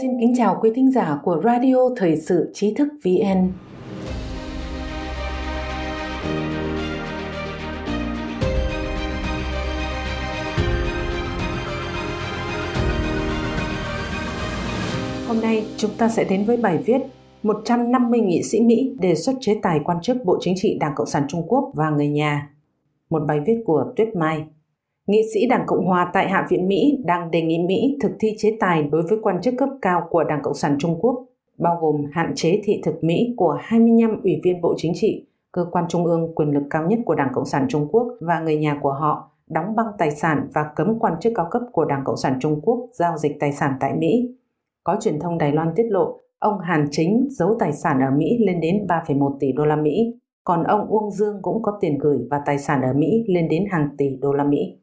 Xin kính chào quý thính giả của Radio Thời sự Trí thức VN. Hôm nay chúng ta sẽ đến với bài viết 150 nghị sĩ Mỹ đề xuất chế tài quan chức Bộ Chính trị Đảng Cộng sản Trung Quốc và người nhà. Một bài viết của Tuyết Mai. Nghị sĩ Đảng Cộng hòa tại Hạ viện Mỹ đang đề nghị Mỹ thực thi chế tài đối với quan chức cấp cao của Đảng Cộng sản Trung Quốc, bao gồm hạn chế thị thực Mỹ của 25 ủy viên Bộ Chính trị, cơ quan trung ương quyền lực cao nhất của Đảng Cộng sản Trung Quốc và người nhà của họ, đóng băng tài sản và cấm quan chức cao cấp của Đảng Cộng sản Trung Quốc giao dịch tài sản tại Mỹ. Có truyền thông Đài Loan tiết lộ, ông Hàn Chính giấu tài sản ở Mỹ lên đến 3,1 tỷ đô la Mỹ, còn ông Uông Dương cũng có tiền gửi và tài sản ở Mỹ lên đến hàng tỷ đô la Mỹ.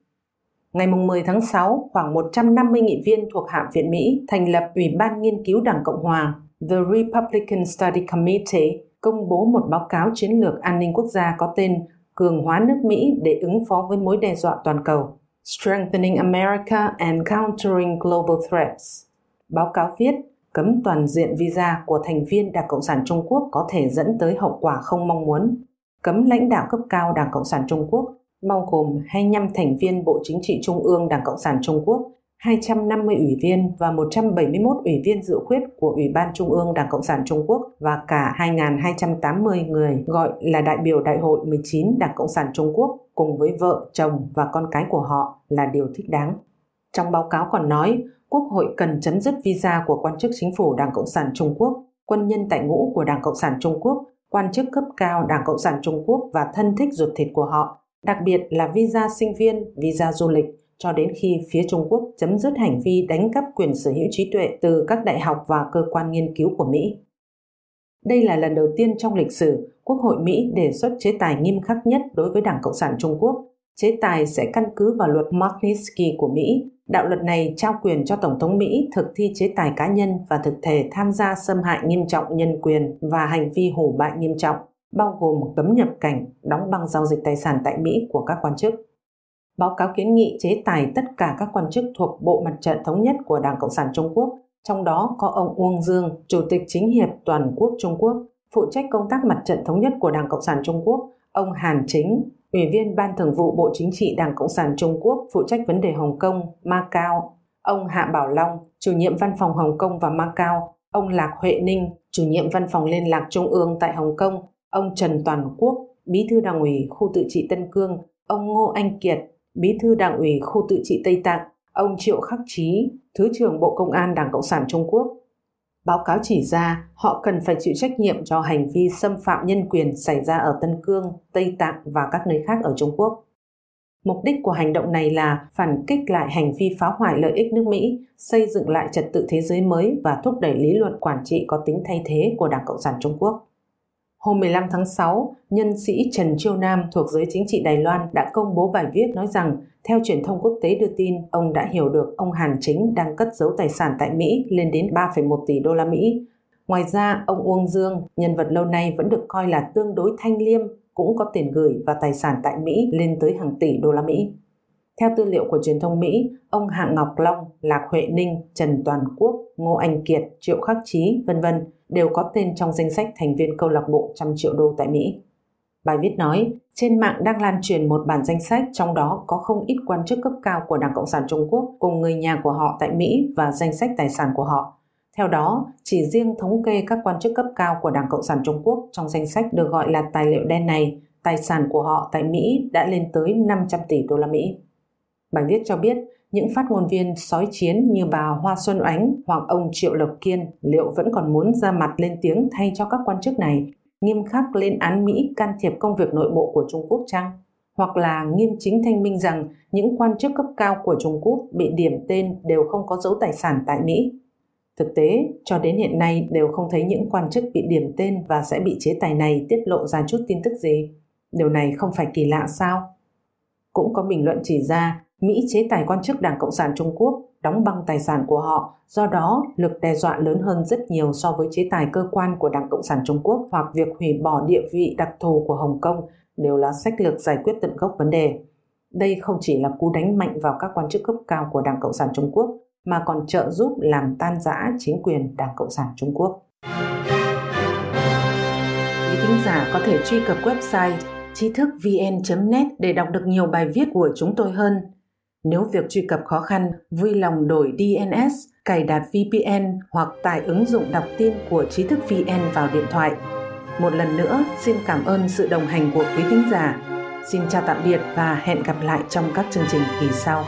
Ngày 10 tháng 6, khoảng 150 nghị viên thuộc Hạ viện Mỹ thành lập Ủy ban Nghiên cứu Đảng Cộng Hòa The Republican Study Committee công bố một báo cáo chiến lược an ninh quốc gia có tên Cường hóa nước Mỹ để ứng phó với mối đe dọa toàn cầu Strengthening America and Countering Global Threats. Báo cáo viết, cấm toàn diện visa của thành viên Đảng Cộng sản Trung Quốc có thể dẫn tới hậu quả không mong muốn, cấm lãnh đạo cấp cao Đảng Cộng sản Trung Quốc bao gồm 25 thành viên Bộ Chính trị Trung ương Đảng Cộng sản Trung Quốc, 250 ủy viên và 171 ủy viên dự khuyết của Ủy ban Trung ương Đảng Cộng sản Trung Quốc và cả 2.280 người gọi là đại biểu Đại hội 19 Đảng Cộng sản Trung Quốc cùng với vợ, chồng và con cái của họ là điều thích đáng. Trong báo cáo còn nói, Quốc hội cần chấm dứt visa của quan chức chính phủ Đảng Cộng sản Trung Quốc, quân nhân tại ngũ của Đảng Cộng sản Trung Quốc, quan chức cấp cao Đảng Cộng sản Trung Quốc và thân thích ruột thịt của họ đặc biệt là visa sinh viên, visa du lịch, cho đến khi phía Trung Quốc chấm dứt hành vi đánh cắp quyền sở hữu trí tuệ từ các đại học và cơ quan nghiên cứu của Mỹ. Đây là lần đầu tiên trong lịch sử Quốc hội Mỹ đề xuất chế tài nghiêm khắc nhất đối với Đảng Cộng sản Trung Quốc. Chế tài sẽ căn cứ vào luật Magnitsky của Mỹ. Đạo luật này trao quyền cho Tổng thống Mỹ thực thi chế tài cá nhân và thực thể tham gia xâm hại nghiêm trọng nhân quyền và hành vi hủ bại nghiêm trọng bao gồm cấm nhập cảnh, đóng băng giao dịch tài sản tại Mỹ của các quan chức. Báo cáo kiến nghị chế tài tất cả các quan chức thuộc Bộ Mặt trận Thống nhất của Đảng Cộng sản Trung Quốc, trong đó có ông Uông Dương, Chủ tịch Chính hiệp Toàn quốc Trung Quốc, phụ trách công tác Mặt trận Thống nhất của Đảng Cộng sản Trung Quốc, ông Hàn Chính, Ủy viên Ban Thường vụ Bộ Chính trị Đảng Cộng sản Trung Quốc phụ trách vấn đề Hồng Kông, Macau, ông Hạ Bảo Long, chủ nhiệm văn phòng Hồng Kông và Macau, ông Lạc Huệ Ninh, chủ nhiệm văn phòng liên lạc Trung ương tại Hồng Kông ông Trần Toàn Quốc, Bí thư Đảng ủy khu tự trị Tân Cương, ông Ngô Anh Kiệt, Bí thư Đảng ủy khu tự trị Tây Tạng, ông Triệu Khắc Chí, Thứ trưởng Bộ Công an Đảng Cộng sản Trung Quốc. Báo cáo chỉ ra họ cần phải chịu trách nhiệm cho hành vi xâm phạm nhân quyền xảy ra ở Tân Cương, Tây Tạng và các nơi khác ở Trung Quốc. Mục đích của hành động này là phản kích lại hành vi phá hoại lợi ích nước Mỹ, xây dựng lại trật tự thế giới mới và thúc đẩy lý luận quản trị có tính thay thế của Đảng Cộng sản Trung Quốc. Hôm 15 tháng 6, nhân sĩ Trần Chiêu Nam thuộc giới chính trị Đài Loan đã công bố bài viết nói rằng theo truyền thông quốc tế đưa tin, ông đã hiểu được ông Hàn Chính đang cất giấu tài sản tại Mỹ lên đến 3,1 tỷ đô la Mỹ. Ngoài ra, ông Uông Dương, nhân vật lâu nay vẫn được coi là tương đối thanh liêm, cũng có tiền gửi và tài sản tại Mỹ lên tới hàng tỷ đô la Mỹ. Theo tư liệu của truyền thông Mỹ, ông Hạng Ngọc Long, Lạc Huệ Ninh, Trần Toàn Quốc, Ngô Anh Kiệt, Triệu Khắc Chí, vân vân đều có tên trong danh sách thành viên câu lạc bộ trăm triệu đô tại Mỹ. Bài viết nói, trên mạng đang lan truyền một bản danh sách trong đó có không ít quan chức cấp cao của Đảng Cộng sản Trung Quốc cùng người nhà của họ tại Mỹ và danh sách tài sản của họ. Theo đó, chỉ riêng thống kê các quan chức cấp cao của Đảng Cộng sản Trung Quốc trong danh sách được gọi là tài liệu đen này, tài sản của họ tại Mỹ đã lên tới 500 tỷ đô la Mỹ. Bài viết cho biết những phát ngôn viên sói chiến như bà Hoa Xuân Ánh hoặc ông Triệu Lộc Kiên liệu vẫn còn muốn ra mặt lên tiếng thay cho các quan chức này, nghiêm khắc lên án Mỹ can thiệp công việc nội bộ của Trung Quốc chăng? Hoặc là nghiêm chính thanh minh rằng những quan chức cấp cao của Trung Quốc bị điểm tên đều không có dấu tài sản tại Mỹ. Thực tế, cho đến hiện nay đều không thấy những quan chức bị điểm tên và sẽ bị chế tài này tiết lộ ra chút tin tức gì. Điều này không phải kỳ lạ sao? Cũng có bình luận chỉ ra Mỹ chế tài quan chức Đảng Cộng sản Trung Quốc đóng băng tài sản của họ, do đó lực đe dọa lớn hơn rất nhiều so với chế tài cơ quan của Đảng Cộng sản Trung Quốc hoặc việc hủy bỏ địa vị đặc thù của Hồng Kông đều là sách lược giải quyết tận gốc vấn đề. Đây không chỉ là cú đánh mạnh vào các quan chức cấp cao của Đảng Cộng sản Trung Quốc, mà còn trợ giúp làm tan rã chính quyền Đảng Cộng sản Trung Quốc. Quý thính giả có thể truy cập website trí thức vn.net để đọc được nhiều bài viết của chúng tôi hơn. Nếu việc truy cập khó khăn, vui lòng đổi DNS, cài đặt VPN hoặc tải ứng dụng đọc tin của trí thức VN vào điện thoại. Một lần nữa, xin cảm ơn sự đồng hành của quý thính giả. Xin chào tạm biệt và hẹn gặp lại trong các chương trình kỳ sau.